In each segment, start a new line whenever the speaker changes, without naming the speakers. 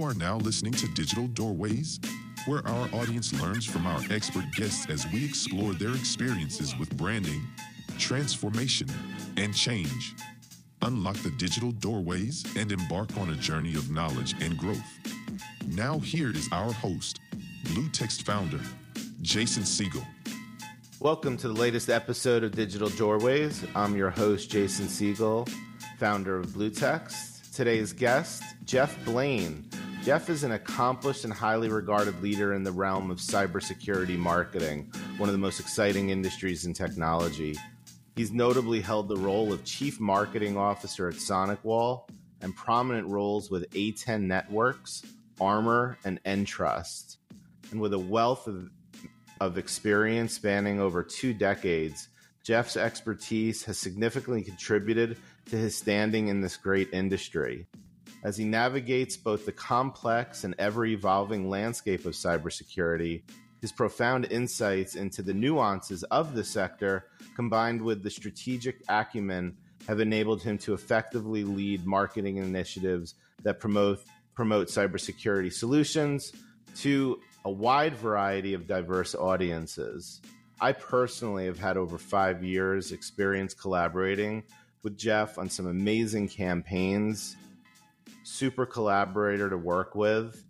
You are now listening to Digital Doorways, where our audience learns from our expert guests as we explore their experiences with branding, transformation, and change. Unlock the digital doorways and embark on a journey of knowledge and growth. Now, here is our host, Blue Text founder, Jason Siegel.
Welcome to the latest episode of Digital Doorways. I'm your host, Jason Siegel, founder of Blue Text. Today's guest, Geoff Blaine. Geoff is an accomplished and highly regarded leader in the realm of cybersecurity marketing, one of the most exciting industries in technology. He's notably held the role of Chief Marketing Officer at SonicWall and prominent roles with A10 Networks, Armor, and Entrust. And with a wealth of, of experience spanning over two decades, Geoff's expertise has significantly contributed to his standing in this great industry as he navigates both the complex and ever evolving landscape of cybersecurity. His profound insights into the nuances of the sector, combined with the strategic acumen, have enabled him to effectively lead marketing initiatives that promote, promote cybersecurity solutions to a wide variety of diverse audiences. I personally have had over five years' experience collaborating with Geoff on some amazing campaigns super collaborator to work with.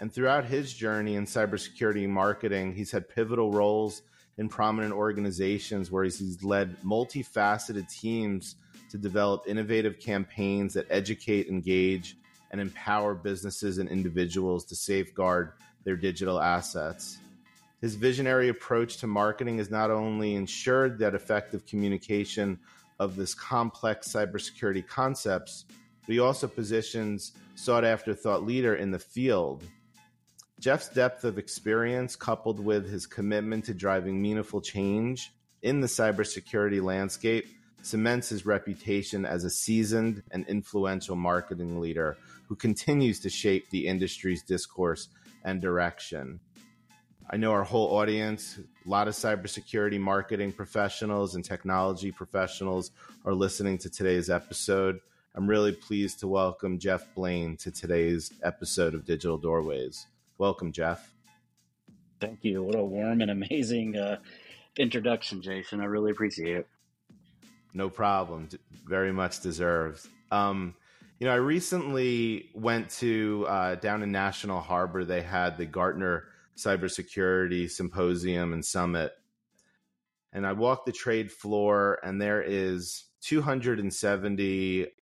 And throughout his journey in cybersecurity marketing, he's had pivotal roles in prominent organizations where he's led multifaceted teams to develop innovative campaigns that educate, engage, and empower businesses and individuals to safeguard their digital assets. His visionary approach to marketing has not only ensured that effective communication of this complex cybersecurity concepts, but he also positions sought after thought leader in the field. Geoff's depth of experience, coupled with his commitment to driving meaningful change in the cybersecurity landscape, cements his reputation as a seasoned and influential marketing leader who continues to shape the industry's discourse and direction. I know our whole audience, a lot of cybersecurity marketing professionals and technology professionals are listening to today's episode. I'm really pleased to welcome Geoff Blaine to today's episode of Digital Doorways. Welcome, Geoff.
Thank you. What a warm and amazing uh, introduction, Jason. I really appreciate it.
No problem. Very much deserved. Um, you know, I recently went to uh, down in National Harbor. They had the Gartner Cybersecurity Symposium and Summit, and I walked the trade floor, and there is 270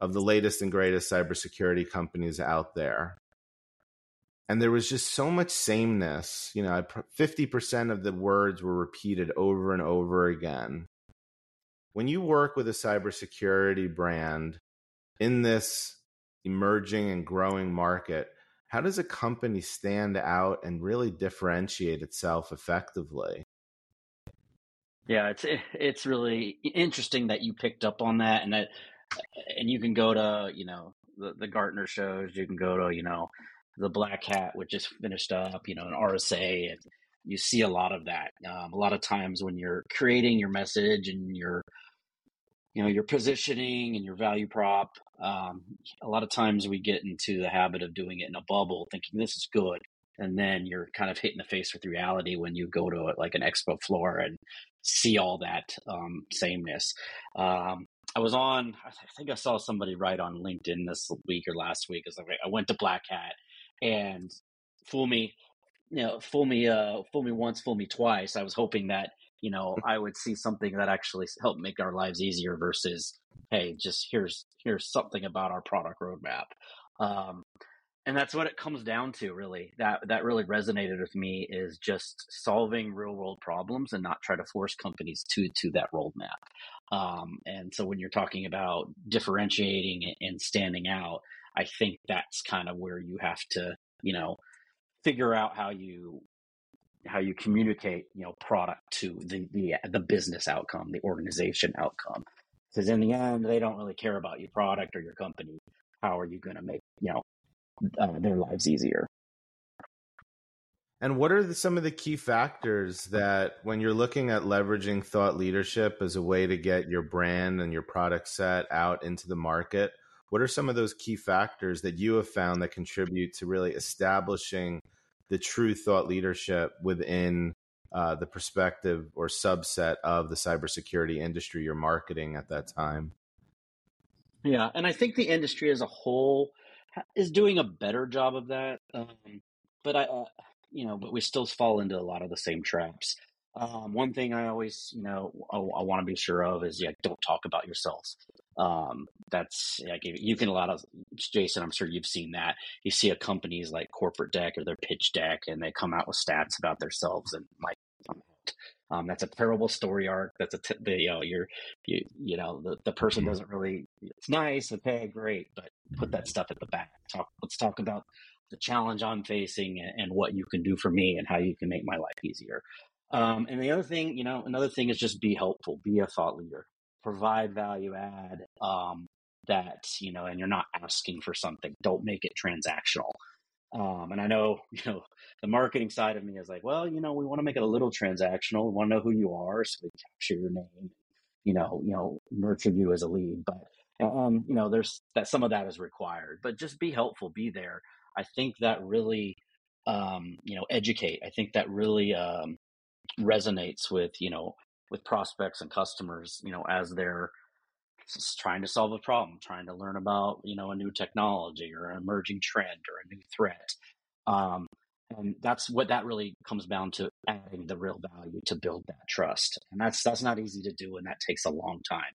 of the latest and greatest cybersecurity companies out there. And there was just so much sameness. You know, 50% of the words were repeated over and over again. When you work with a cybersecurity brand in this emerging and growing market, how does a company stand out and really differentiate itself effectively?
Yeah, it's eh, it's really interesting that you picked up on that, and that and you can go to you know the, the Gartner shows. You can go to you know the Black Hat, which just finished up. You know an RSA, and you see a lot of that. Um, a lot of times when you're creating your message and your you know your positioning and your value prop um, a lot of times we get into the habit of doing it in a bubble thinking this is good and then you're kind of hit in the face with reality when you go to like an expo floor and see all that um, sameness um, I was on. I think I saw somebody write on LinkedIn this week or last week. Is like I went to Black Hat and fool me, you know, fool me, uh, fool me once, fool me twice. I was hoping that you know I would see something that actually helped make our lives easier versus hey, just here's here's something about our product roadmap. Um, and that's what it comes down to really. That that really resonated with me is just solving real world problems and not try to force companies to to that roadmap. Um, and so when you're talking about differentiating and standing out i think that's kind of where you have to you know figure out how you how you communicate you know product to the the, the business outcome the organization outcome. Because in the end they don't really care about your product or your company. How are you going to make you know uh, their lives easier.
And what are the, some of the key factors that when you're looking at leveraging thought leadership as a way to get your brand and your product set out into the market, What are some of those key factors that you have found that contribute to really establishing the true thought leadership within uh, the perspective or subset of the cybersecurity industry you're marketing at that time?
Yeah, and I think the industry as a whole is doing a better job of that. Um, but I, uh, you know, but we still fall into a lot of the same traps. Um, one thing I always, you know, I, I want to be sure of is, yeah, don't talk about yourselves. Um, that's like you can a lot of Jason. I'm sure you've seen that. You see a company's like corporate deck or their pitch deck, and they come out with stats about themselves, and like, um, that's a terrible story arc. That's a t- the, you know you're you you know the the person mm-hmm. doesn't really. It's nice, okay, great, but put that stuff at the back. Talk. Let's talk about the challenge I'm facing and, and what you can do for me and how you can make my life easier. Um, and the other thing, you know, another thing is just be helpful, be a thought leader, provide value add um, that, you know, and you're not asking for something. Don't make it transactional. Um, and I know, you know, the marketing side of me is like, well, you know, we want to make it a little transactional. We want to know who you are, so we capture your name, you know, you know, nurture you as a lead. But um, you know, there's that some of that is required. But just be helpful, be there. I think that really, um, you know, educate. I think that really um, resonates with you know with prospects and customers you know as they're trying to solve a problem trying to learn about you know a new technology or an emerging trend or a new threat. Um, and that's what that really comes down to adding the real value to build that trust. And that's that's not easy to do and that takes a long time.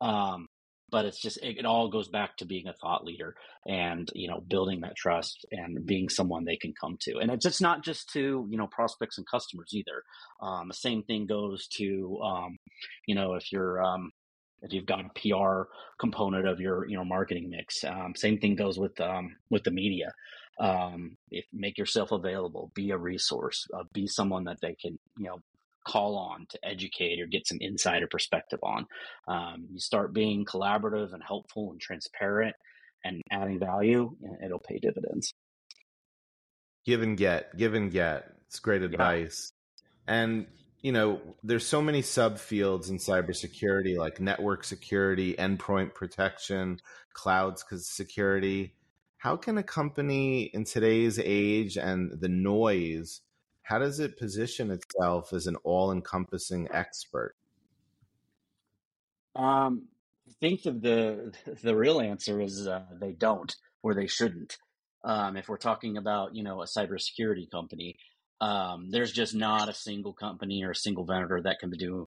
Um, but it's just it, it, all goes back to being a thought leader and you know building that trust and being someone they can come to. And it's just not just to you know prospects and customers either. Um, the same thing goes to um, you know if you're um, if you've got a PR component of your you know marketing mix um, same thing goes with um, with the media um, if make yourself available be a resource uh, be someone that they can you know call on to educate or get some insider perspective on. Um, you start being collaborative and helpful and transparent and adding value, it'll pay dividends.
Give and get, give and get. It's great advice. Yeah. And you know, there's so many subfields in cybersecurity, like network security, endpoint protection, clouds security. How can a company in today's age and the noise how does it position itself as an all-encompassing expert?
Um, I think the the real answer is uh, they don't or they shouldn't. Um, if we're talking about you know a cybersecurity company, um, there's just not a single company or a single vendor that can do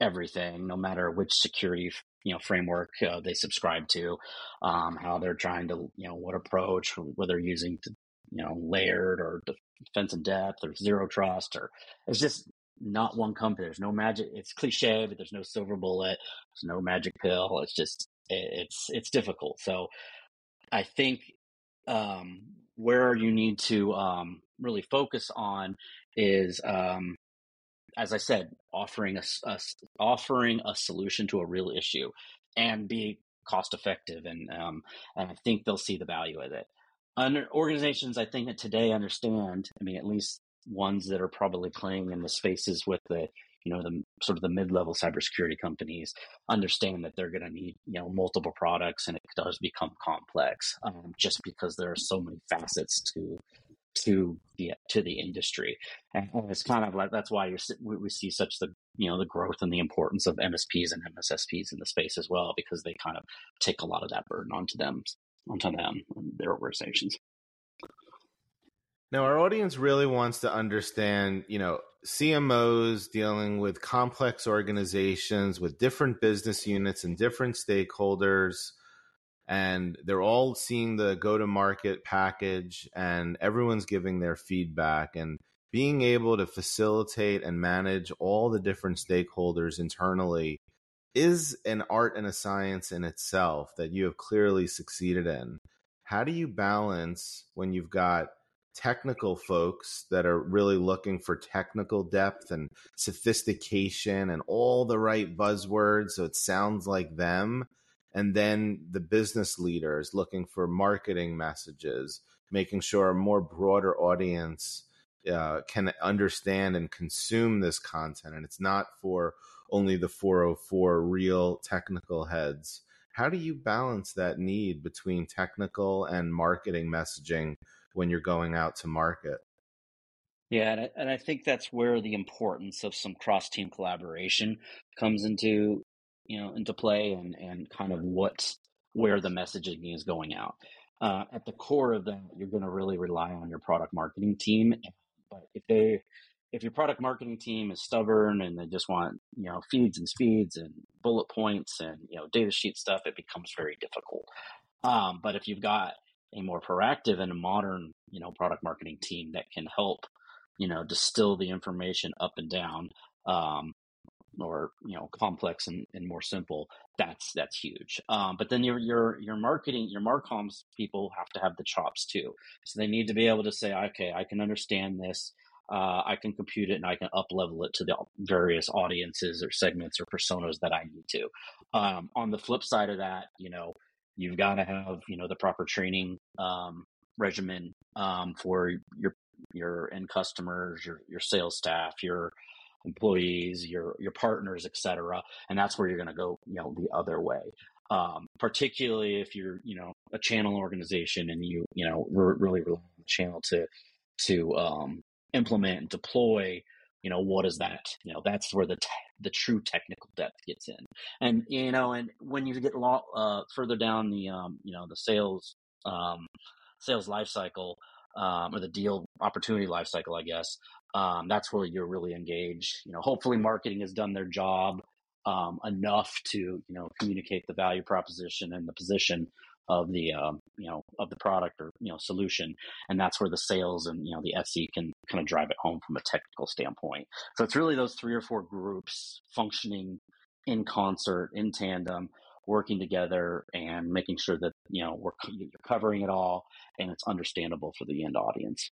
everything, no matter which security you know framework uh, they subscribe to, um, how they're trying to you know what approach, whether using you know layered or defense in depth or zero trust or it's just not one company. There's no magic. It's cliche, but there's no silver bullet. There's no magic pill. It's just it's it's difficult. So I think um, where you need to um, really focus on is, um, as I said, offering a, a, offering a solution to a real issue and be cost effective, and um, and I think they'll see the value of it. Under organizations I think that today understand, I mean, at least ones that are probably playing in the spaces with the, you know, the sort of the mid-level cybersecurity companies understand that they're going to need, you know, multiple products and it does become complex um, just because there are so many facets to to the to the industry and it's kind of like that's why you're we see such the you know the growth and the importance of MSPs and MSSPs in the space as well because they kind of take a lot of that burden onto them onto them and their organizations.
Now, our audience really wants to understand, you know, CMOs dealing with complex organizations with different business units and different stakeholders, and they're all seeing the go to market package, and everyone's giving their feedback. And being able to facilitate and manage all the different stakeholders internally is an art and a science in itself that you have clearly succeeded in. How do you balance when you've got technical folks that are really looking for technical depth and sophistication and all the right buzzwords so it sounds like them? And then the business leaders looking for marketing messages, making sure a more broader audience uh, can understand and consume this content. And it's not for only the 404 real technical heads. how do you balance that need between technical and marketing messaging when you're going out to market?
Yeah, and I, and I think that's where the importance of some cross team collaboration comes into you know into play and and kind of what where the messaging is going out. Uh, at the core of that, you're going to really rely on your product marketing team. But if they if your product marketing team is stubborn and they just want you know feeds and speeds and bullet points and you know data sheet stuff, it becomes very difficult. Um, but if you've got a more proactive and a modern you know product marketing team that can help you know distill the information up and down um, or you know complex and, and more simple that's that's huge. Um, but then your your your marketing your marcoms people have to have the chops too. So they need to be able to say okay i can understand this uh, i can compute it and i can up level it to the various audiences or segments or personas that i need to. Um, on the flip side of that you know you've got to have you know the proper training um, regimen um, for your your end customers, your your sales staff, your employees, your your partners, etc. And that's where you're going to go, you know, the other way. Um, particularly if you're, you know, a channel organization and you, you know, re- really rely on the channel to to um, implement and deploy. You know, what is that? You know, that's where the te- the true technical depth gets in. And you know, and when you get lo- uh, further down the, um, you know, the sales um, sales life cycle, um, or the deal opportunity life cycle, I guess. Um, that's where you're really engaged. You know, hopefully marketing has done their job um, enough to you know communicate the value proposition and the position of the um, you know of the product or you know solution, and that's where the sales and you know the SE can kind of drive it home from a technical standpoint. So it's really those three or four groups functioning in concert, in tandem, working together and making sure that you know we're you're covering it all and it's understandable for the end audience.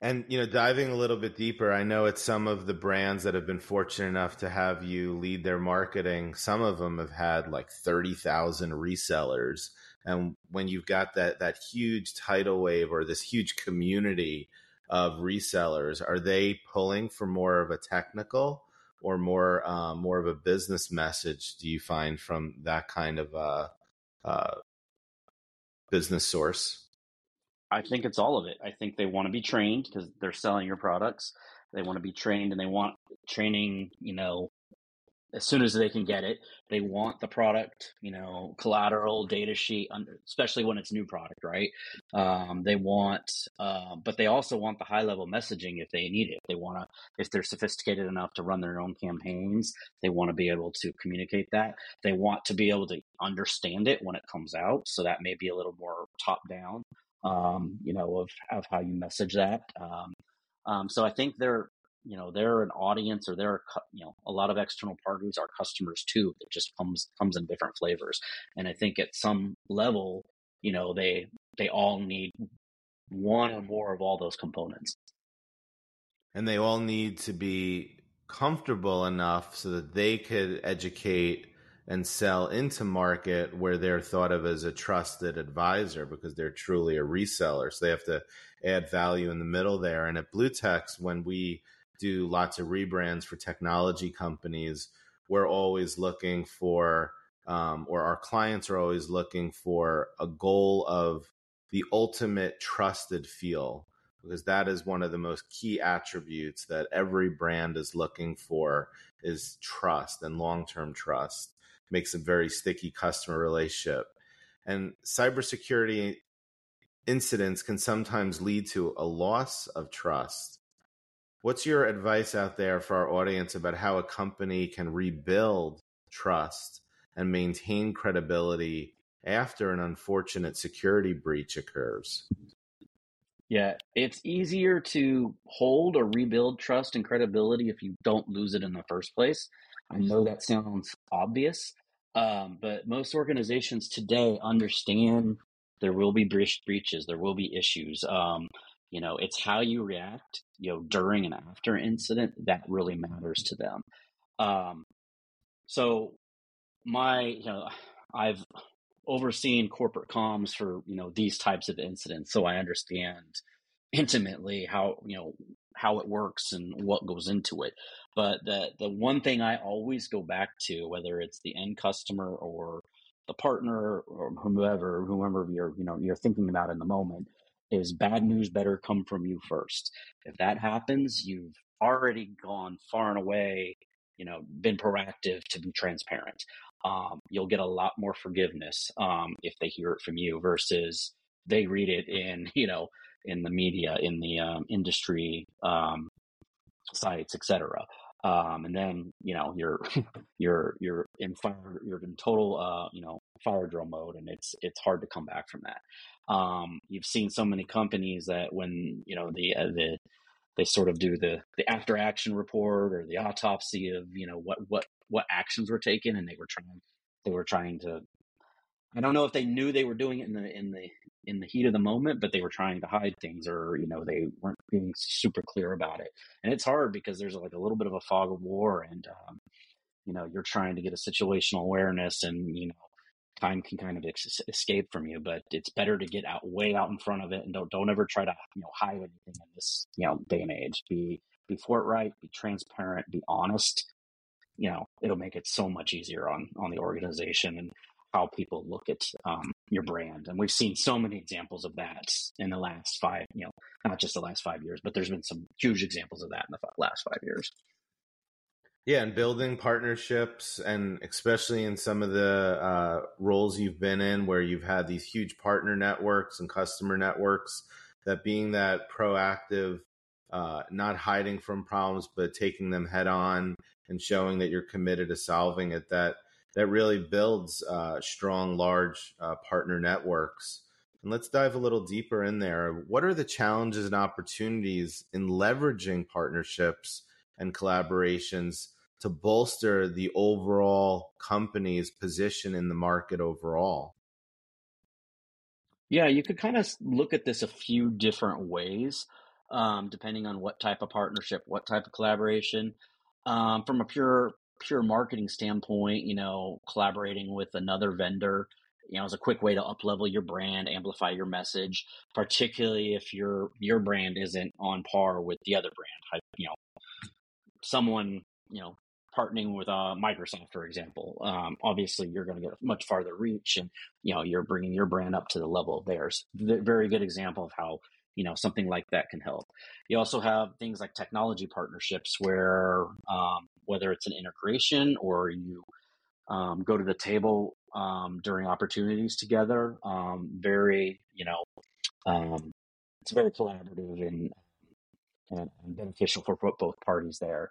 And you know, diving a little bit deeper, I know it's some of the brands that have been fortunate enough to have you lead their marketing. Some of them have had like thirty thousand resellers, and when you've got that that huge tidal wave or this huge community of resellers, are they pulling for more of a technical or more um, more of a business message? Do you find from that kind of uh, uh, business source?
I think it's all of it. I think they want to be trained because they're selling your products. They want to be trained and they want training, you know, as soon as they can get it. They want the product, you know, collateral, data sheet, especially when it's new product, right? Um, they want, uh, but they also want the high level messaging if they need it. They want to, if they're sophisticated enough to run their own campaigns, they want to be able to communicate that. They want to be able to understand it when it comes out. So that may be a little more top down, um, you know, of, of how you message that. Um, um, so I think they're you know they're an audience or they're you know a lot of external parties are customers too that just comes comes in different flavors and i think at some level you know they they all need one or more of all those components
and they all need to be comfortable enough so that they could educate and sell into market where they're thought of as a trusted advisor because they're truly a reseller so they have to add value in the middle there and at bluetext when we do lots of rebrands for technology companies, we're always looking for, um, or our clients are always looking for a goal of the ultimate trusted feel, because that is one of the most key attributes that every brand is looking for is trust and long-term trust. Makes a very sticky customer relationship. And cybersecurity incidents can sometimes lead to a loss of trust What's your advice out there for our audience about how a company can rebuild trust and maintain credibility after an unfortunate security breach occurs?
Yeah, it's easier to hold or rebuild trust and credibility if you don't lose it in the first place. I know that sounds obvious, um, but most organizations today understand there will be breaches, there will be issues. Um, you know, it's how you react, you know, during and after incident that really matters to them. Um, so my, you know, I've overseen corporate comms for, you know, these types of incidents. So I understand intimately how, you know, how it works and what goes into it. But the the one thing I always go back to, whether it's the end customer or the partner or whomever, whomever you're you know you're thinking about in the moment, is bad news better come from you first. If that happens, you've already gone far and away, you know, been proactive to be transparent. Um, you'll get a lot more forgiveness um, if they hear it from you versus they read it in you know in the media in the um, industry um, sites etc um, and then you know you're you're you're in fire you're in total uh, you know fire drill mode and it's it's hard to come back from that. Um, you've seen so many companies that when you know the uh, the they sort of do the the after action report or the autopsy of you know what what what actions were taken and they were trying they were trying to I don't know if they knew they were doing it in the in the in the heat of the moment, but they were trying to hide things or you know they weren't being super clear about it. And it's hard because there's like a little bit of a fog of war, and um, you know you're trying to get a situational awareness, and you know time can kind of ex- escape from you. But it's better to get out way out in front of it, and don't don't ever try to you know hide anything in this you know day and age. Be be forthright, be transparent, be honest. You know it'll make it so much easier on on the organization and how people look at um, your brand. And we've seen so many examples of that in the last five, you know, not just the last five years, but there's been some huge examples of that in the last five years.
Yeah, and building partnerships, and especially in some of the uh, roles you've been in where you've had these huge partner networks and customer networks, that being that proactive, uh, not hiding from problems, but taking them head on and showing that you're committed to solving it, that that really builds uh, strong, large uh, partner networks. And let's dive a little deeper in there. What are the challenges and opportunities in leveraging partnerships and collaborations to bolster the overall company's position in the market overall?
Yeah, you could kind of look at this a few different ways, um, depending on what type of partnership, what type of collaboration. Um, from a pure pure marketing standpoint, you know, collaborating with another vendor, you know, is a quick way to up level your brand, amplify your message, particularly if your your brand isn't on par with the other brand. You know, someone, you know, partnering with uh, Microsoft, for example, um, obviously you're going to get a much farther reach, and you know you're bringing your brand up to the level of theirs. Very good example of how you know something like that can help. You also have things like technology partnerships, where um, whether it's an integration or you um, go to the table um, during opportunities together. Um, very, you know, um, it's very collaborative and, and, beneficial for both parties there.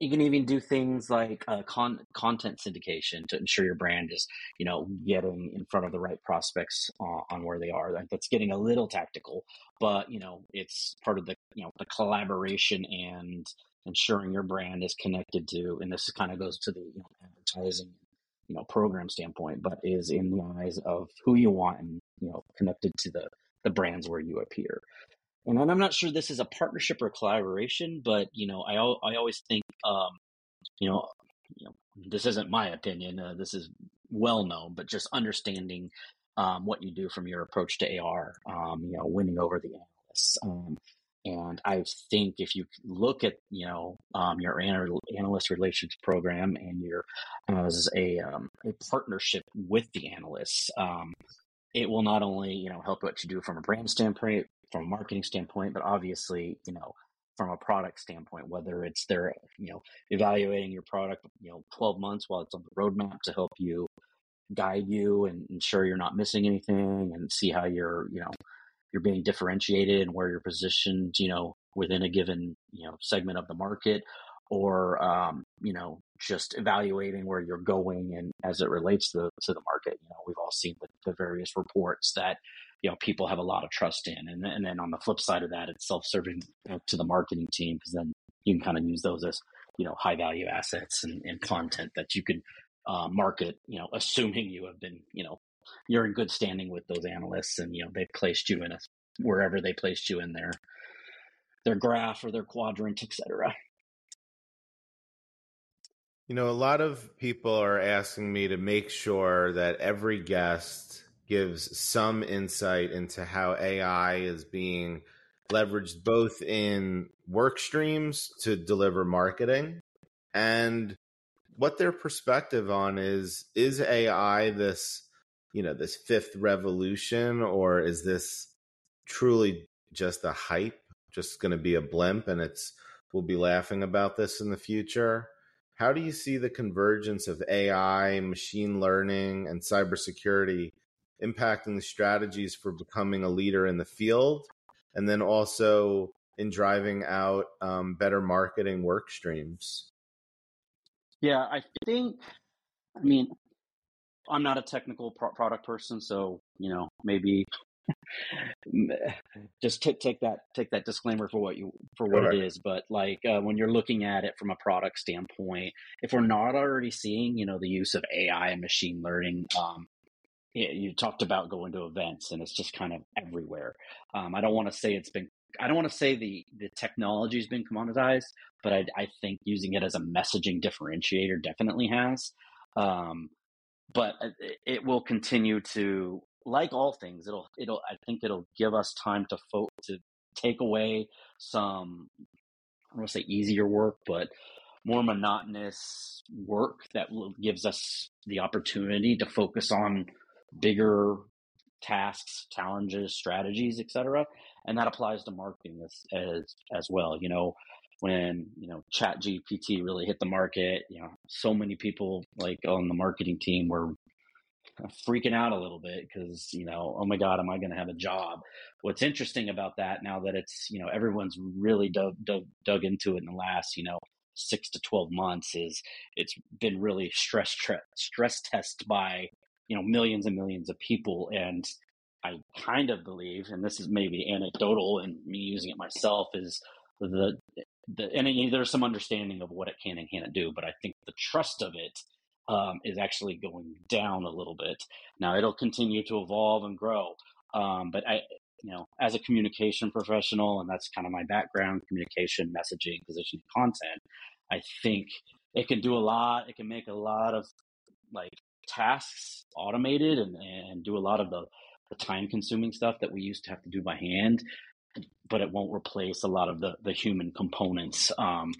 You can even do things like uh, con- content syndication to ensure your brand is, you know, getting in front of the right prospects uh, on where they are. That's getting a little tactical, but you know, it's part of the you know the collaboration and ensuring your brand is connected to, and this kind of goes to the you know, advertising, you know, program standpoint, but is in the eyes of who you want and you know connected to the the brands where you appear. And I'm not sure this is a partnership or collaboration, but you know, I I always think, um, you know, you know, this isn't my opinion. Uh, this is well known, but just understanding um, what you do from your approach to AR, um, you know, winning over the analysts, um, and I think if you look at you know um, your analyst relations program and your as a um, a partnership with the analysts, um, it will not only you know help what you do from a brand standpoint, from a marketing standpoint, but obviously you know from a product standpoint, whether it's they're you know evaluating your product you know 12 months while it's on the roadmap to help you guide you and ensure you're not missing anything and see how you're you know you're being differentiated and where you're positioned, you know, within a given, you know, segment of the market or, um, you know, just evaluating where you're going and as it relates to, to the market. You know, we've all seen the, the various reports that, you know, people have a lot of trust in. And, and then on the flip side of that, it's self-serving to the marketing team because then you can kind of use those as, you know, high value assets and, and content that you can uh, market, you know, assuming you have been, you know, you're in good standing with those analysts and you know they've placed you in a wherever they placed you in their their graph or their quadrant etc
you know a lot of people are asking me to make sure that every guest gives some insight into how ai is being leveraged both in work streams to deliver marketing and what their perspective on is is AI this you know this fifth revolution or is this truly just a hype just going to be a blimp and it's we'll be laughing about this in the future? How do you see the convergence of AI machine learning and cybersecurity impacting the strategies for becoming a leader in the field and then also in driving out um, better marketing work streams
yeah i think i mean i'm not a technical pro- product person so you know maybe just t- take that take that disclaimer for what you for what right. it is but like uh, when you're looking at it from a product standpoint if we're not already seeing you know the use of ai and machine learning um, you talked about going to events and it's just kind of everywhere. Um, i don't want to say it's been i don't want to say the the technology's been commoditized but I, I think using it as a messaging differentiator definitely has. Um, but uh, it will continue to like all things it'll it'll i think it'll give us time to fo- to take away some i don't want to say easier work but more monotonous work that gives us the opportunity to focus on bigger tasks, challenges, strategies, etc. And that applies to marketing as, as as well. You know, when you know Chat GPT really hit the market, you know, so many people like on the marketing team were freaking out a little bit because you know oh my god am i going to have a job what's interesting about that now that it's you know everyone's really dug, dug, dug into it in the last you know six to 12 months is it's been really stress tre- stress test by you know millions and millions of people and i kind of believe and this is maybe anecdotal and me using it myself is the the and there's some understanding of what it can and can't do but i think the trust of it um, is actually going down a little bit. Now it'll continue to evolve and grow um, but i you know as a communication professional and that's kind of my background communication messaging positioning content i think it can do a lot it can make a lot of like tasks automated and, and do a lot of the, the time consuming stuff that we used to have to do by hand, but it won't replace a lot of the, the human components. Um,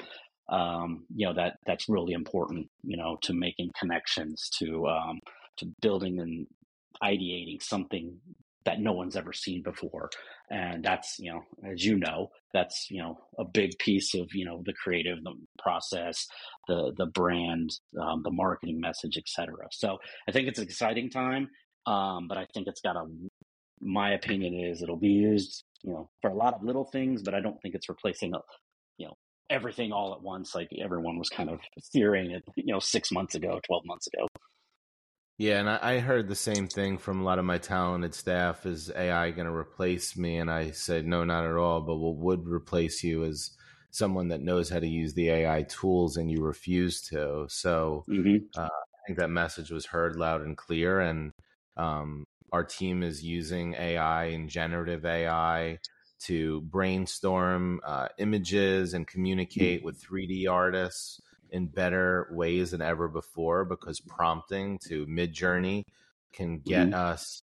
um, you know, that that's really important, you know, to making connections to, um, to building and ideating something that no one's ever seen before. And that's, you know, as you know, that's, you know, a big piece of, you know, the creative the process, the, the brand, um, the marketing message, etc. So I think it's an exciting time. Um, but I think it's got a, my opinion is it'll be used, you know, for a lot of little things, but I don't think it's replacing, a, you know, everything all at once like everyone was kind of fearing it, you know, six months ago, 12 months ago.
Yeah, and I, I heard the same thing from a lot of my talented staff. Is AI going to replace me? And I said, no, not at all. But what would replace you is someone that knows how to use the AI tools, and you refuse to. So mm-hmm. uh, I think that message was heard loud and clear. And um, our team is using AI and generative AI to brainstorm uh, images and communicate with 3D artists in better ways than ever before because prompting to Midjourney can get mm-hmm. us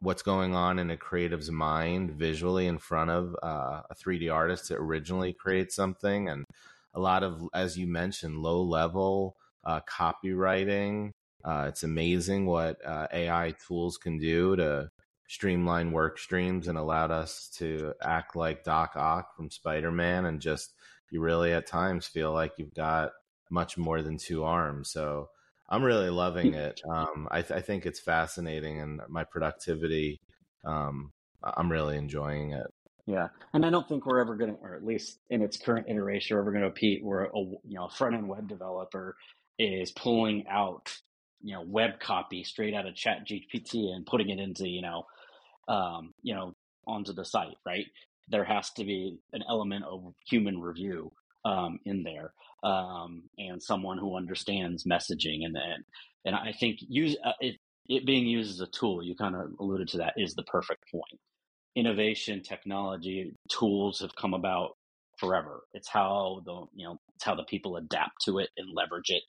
what's going on in a creative's mind visually in front of uh, a 3D artist to originally create something. And a lot of, as you mentioned, low level uh, copywriting. Uh, it's amazing what uh, AI tools can do to streamline work streams and allowed us to act like Doc Ock from Spider Man and just you really at times feel like you've got much more than two arms. So I'm really loving it. Um, I, th- I, think it's fascinating, and my productivity, um, I'm really enjoying it.
Yeah, and I don't think we're ever going to, or at least in its current iteration, we're ever going to repeat where a you know front end web developer is pulling out you know web copy straight out of Chat GPT and putting it into you know um, you know onto the site. Right, there has to be an element of human review um, in there um, and someone who understands messaging and and, and I think use uh, it, it being used as a tool. You kind of alluded to that is the perfect point. Innovation, technology, tools have come about forever. It's how the you know it's how the people adapt to it and leverage it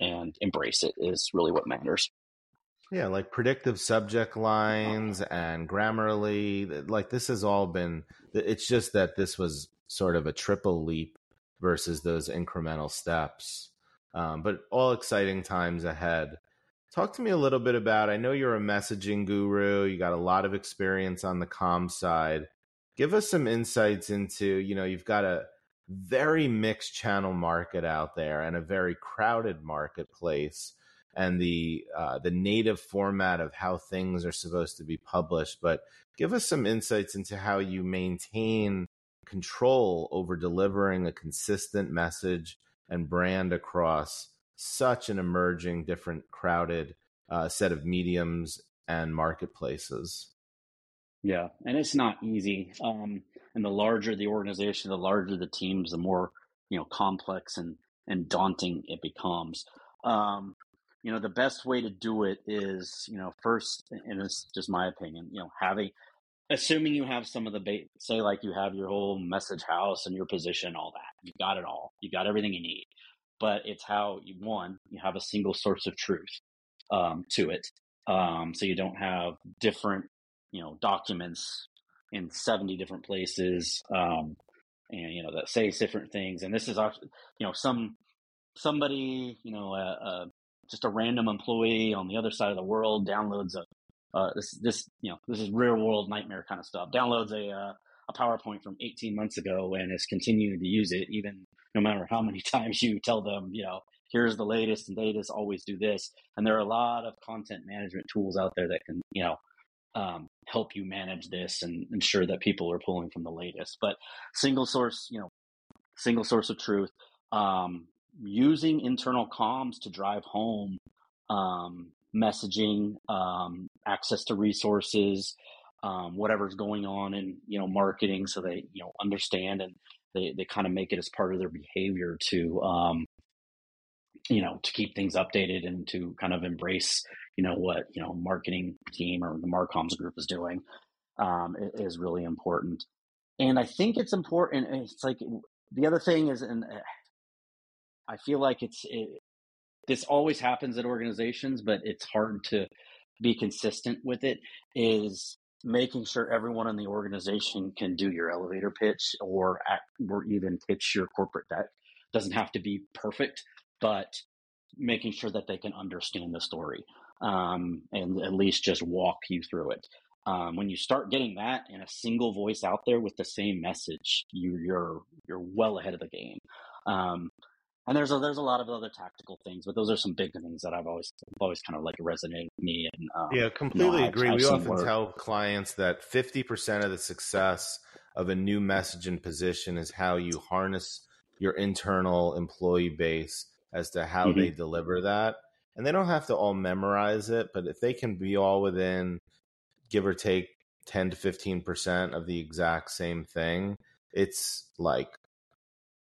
and embrace it is really what matters.
Yeah, like predictive subject lines and Grammarly. Like this has all been, it's just that this was sort of a triple leap versus those incremental steps. Um, but all exciting times ahead. Talk to me a little bit about. I know you're a messaging guru. You got a lot of experience on the com side. Give us some insights into. You know, you've got a very mixed channel market out there and a very crowded marketplace and the uh, the native format of how things are supposed to be published. But give us some insights into how you maintain control over delivering a consistent message and brand across such an emerging, different, crowded uh, set of mediums and marketplaces.
Yeah, and it's not easy. Um, and the larger the organization, the larger the teams, the more you know complex and and daunting it becomes. Um, you know, the best way to do it is you know first, and it's just my opinion. You know, have a assuming you have some of the bait, say like you have your whole message house and your position, all that. You got it all. You got everything you need but it's how you one you have a single source of truth um, to it, um, so you don't have different you know documents in seventy different places, um, and you know that say different things. And this is you know some somebody you know just a random employee on the other side of the world downloads a uh, this this you know this is real world nightmare kind of stuff. Downloads a uh, a PowerPoint from 18 months ago and is continuing to use it even no matter how many times you tell them, you know, here's the latest and latest, always do this. And there are a lot of content management tools out there that can, you know, um, help you manage this and ensure that people are pulling from the latest. But single source, you know, single source of truth, um, using internal comms to drive home um, messaging, um, access to resources, um, whatever's going on in you know marketing, so they you know understand and they they kind of make it as part of their behavior to um, you know to keep things updated and to kind of embrace you know what you know marketing team or the marcoms group is doing um, is really important. And i think it's important it's like the other thing is and uh, i feel like it's it, this always happens at organizations but it's hard to be consistent with it is making sure everyone in the organization can do your elevator pitch or act, or even pitch your corporate deck. Doesn't have to be perfect, but making sure that they can understand the story um, and at least just walk you through it. Um, when you start getting that in a single voice out there with the same message, you, are you're, you're well ahead of the game. Um, and there's a there's a lot of other tactical things, but those are some big things that I've always always kind of like resonated with me. And um,
yeah, completely you know, agree. I've, I've we often work. tell clients that fifty percent of the success of a new message and position is how you harness your internal employee base as to how mm-hmm. they deliver that. And they don't have to all memorize it, but if they can be all within give or take 10 to 15% of the exact same thing, it's like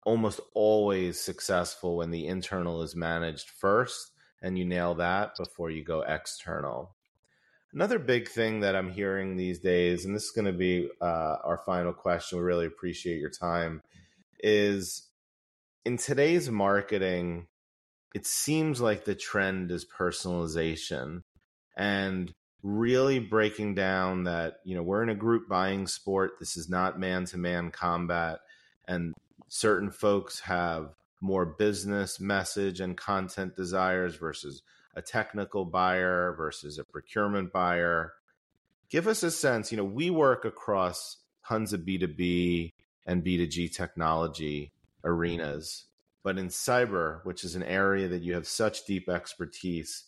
almost always successful when the internal is managed first and you nail that before you go external. Another big thing that I'm hearing these days, and this is going to be uh, our final question, we really appreciate your time, is in today's marketing, it seems like the trend is personalization and really breaking down that, you know, we're in a group buying sport. This is not man to man combat. And certain folks have more business message and content desires versus a technical buyer versus a procurement buyer. Give us a sense, you know, we work across tons of B2B and B2G technology arenas, but in cyber, which is an area that you have such deep expertise,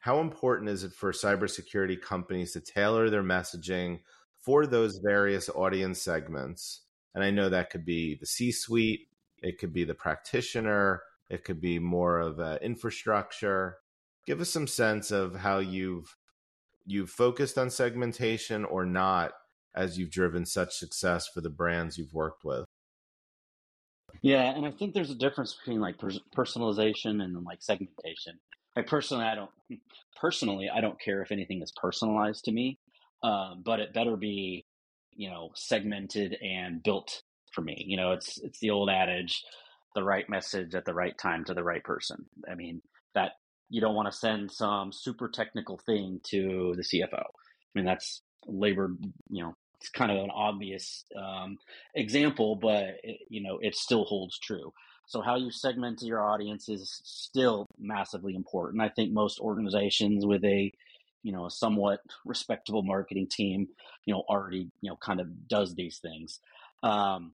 how important is it for cybersecurity companies to tailor their messaging for those various audience segments and I know that could be the C suite, it could be the practitioner, it could be more of uh, infrastructure. Give us some sense of how you've you've focused on segmentation or not as you've driven such success for the brands you've worked with.
Yeah, and I think there's a difference between like personalization and like segmentation. Like personally, I don't personally I don't care if anything is personalized to me, um, but it better be you know segmented and built for me you know it's it's the old adage the right message at the right time to the right person i mean that you don't want to send some super technical thing to the CFO. I mean, that's labor, you know, it's kind of an obvious um, example, but it, you know, it still holds true. So how you segment your audience is still massively important. I think most organizations with a you know a somewhat respectable marketing team, you know, already you know kind of does these things. Um,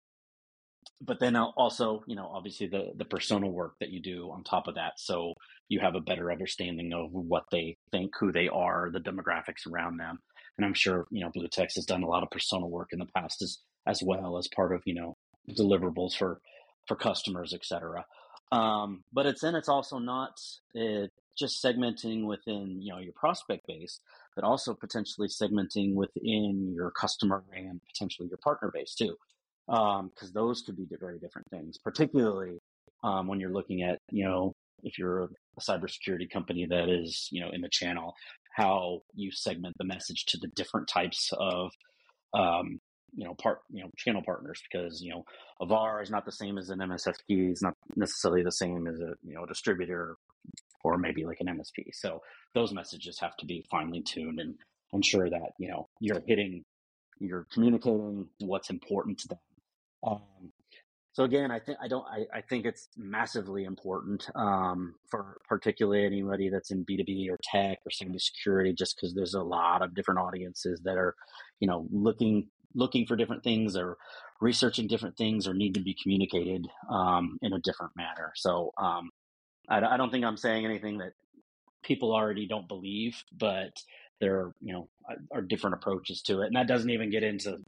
but then also, you know, obviously the the persona work that you do on top of that, so you have a better understanding of what they think, who they are, the demographics around them. And I'm sure you know Blue Text has done a lot of persona work in the past as as well as part of you know deliverables for for customers, etc. Um, but it's then it's also not uh, just segmenting within you know your prospect base, but also potentially segmenting within your customer and potentially your partner base too because um, those could be very different things, particularly um, when you're looking at, you know, if you're a cybersecurity company that is, you know, in the channel, how you segment the message to the different types of, um, you know, part, you know, channel partners, because you know, a VAR is not the same as an MSSP, is not necessarily the same as a, you know, distributor or maybe like an MSP. So those messages have to be finely tuned and ensure that you know you're hitting, you're communicating what's important to them um, so again, I think I don't. I, I think it's massively important um, for particularly anybody that's in B two B or tech or cybersecurity, just because there's a lot of different audiences that are, you know, looking looking for different things or researching different things or need to be communicated um, in a different manner. So um, I, I don't think I'm saying anything that people already don't believe, but there are you know are different approaches to it, and that doesn't even get into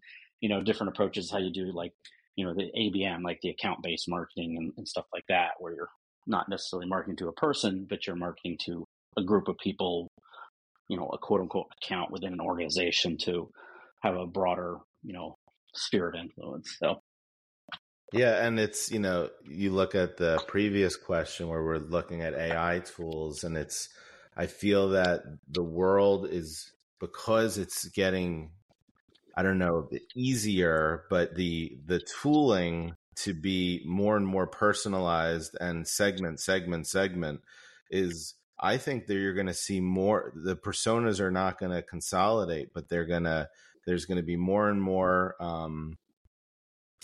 you know different approaches how you do like you know the ABM, like the account based marketing and, and stuff like that, where you're not necessarily marketing to a person, but you're marketing to a group of people, you know, a quote unquote account within an organization to have a broader, you know, sphere of influence. So.
Yeah, and it's you know you look at the previous question where we're looking at AI tools, and it's I feel that the world is because it's getting I don't know, easier, but the the tooling to be more and more personalized and segment, segment, segment is I think that you're going to see more. The personas are not going to consolidate, but they're going to. There's going to be more and more um,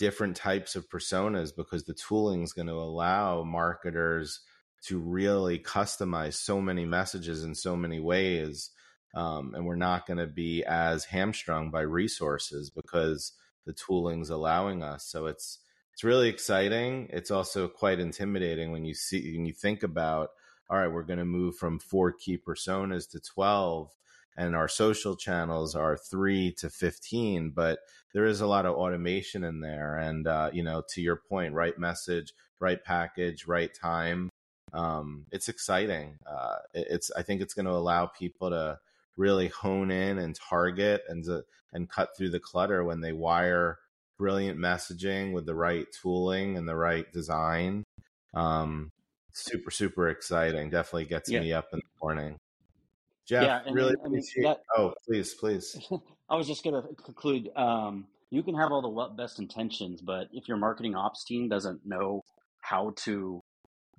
different types of personas because the tooling is going to allow marketers to really customize so many messages in so many ways um, and we're not going to be as hamstrung by resources because the tooling's allowing us. So it's it's really exciting. It's also quite intimidating when you see when you think about all right, we're going to move from four key personas to 12 and our social channels are 3 to 15, but there is a lot of automation in there and uh, you know, to your point, right message, right package, right time. Um, it's exciting. Uh, it's I think it's going to allow people to really hone in and target and and cut through the clutter when they wire brilliant messaging with the right tooling and the right design. Um, super super exciting. Definitely gets yeah. me up in the morning. Geoff, yeah, really I mean, that, Oh, please, please.
I was just going to conclude. Um, you can have all the best intentions, but if your marketing ops team doesn't know how to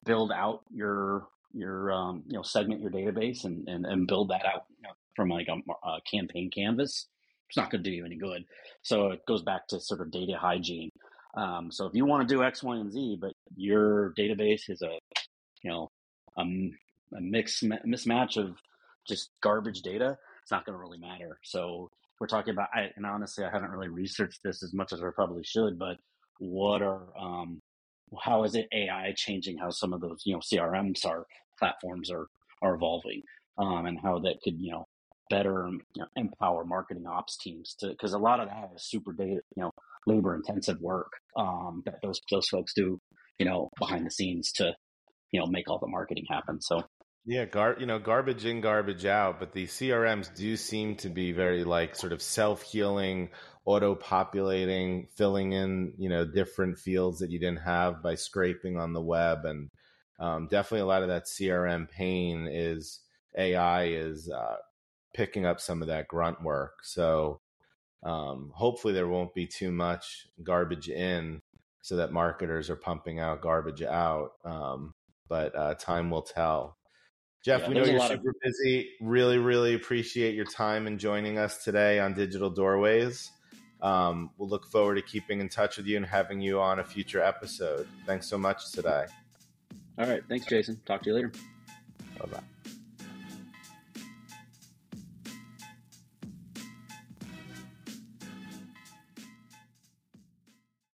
build out your your um, you know segment your database and, and, and build that out you know, from like a, a campaign canvas, it's not going to do you any good. So it goes back to sort of data hygiene. Um, so if you want to do X, Y, and Z, but your database is a, you know, a, a mix mismatch of just garbage data, it's not going to really matter. So we're talking about, I, and honestly, I haven't really researched this as much as I probably should, but what are, um, how is it AI changing how some of those, you know, CRMs are platforms are, are evolving, um, and how that could, you know, better you know, empower marketing ops teams to because a lot of that is super data you know labor intensive work um, that those those folks do you know behind the scenes to you know make all the marketing happen so
yeah gar you know garbage in garbage out but the crms do seem to be very like sort of self-healing auto populating filling in you know different fields that you didn't have by scraping on the web and um, definitely a lot of that crm pain is ai is uh, picking up some of that grunt work. So um, hopefully there won't be too much garbage in so that marketers are pumping out garbage out. Um, but uh, time will tell. Geoff, yeah, we know you're super of... busy. Really, really appreciate your time and joining us today on Digital Doorways. Um, we'll look forward to keeping in touch with you and having you on a future episode. Thanks so much today.
All right. Thanks, Jason. Talk to you later.
Bye bye.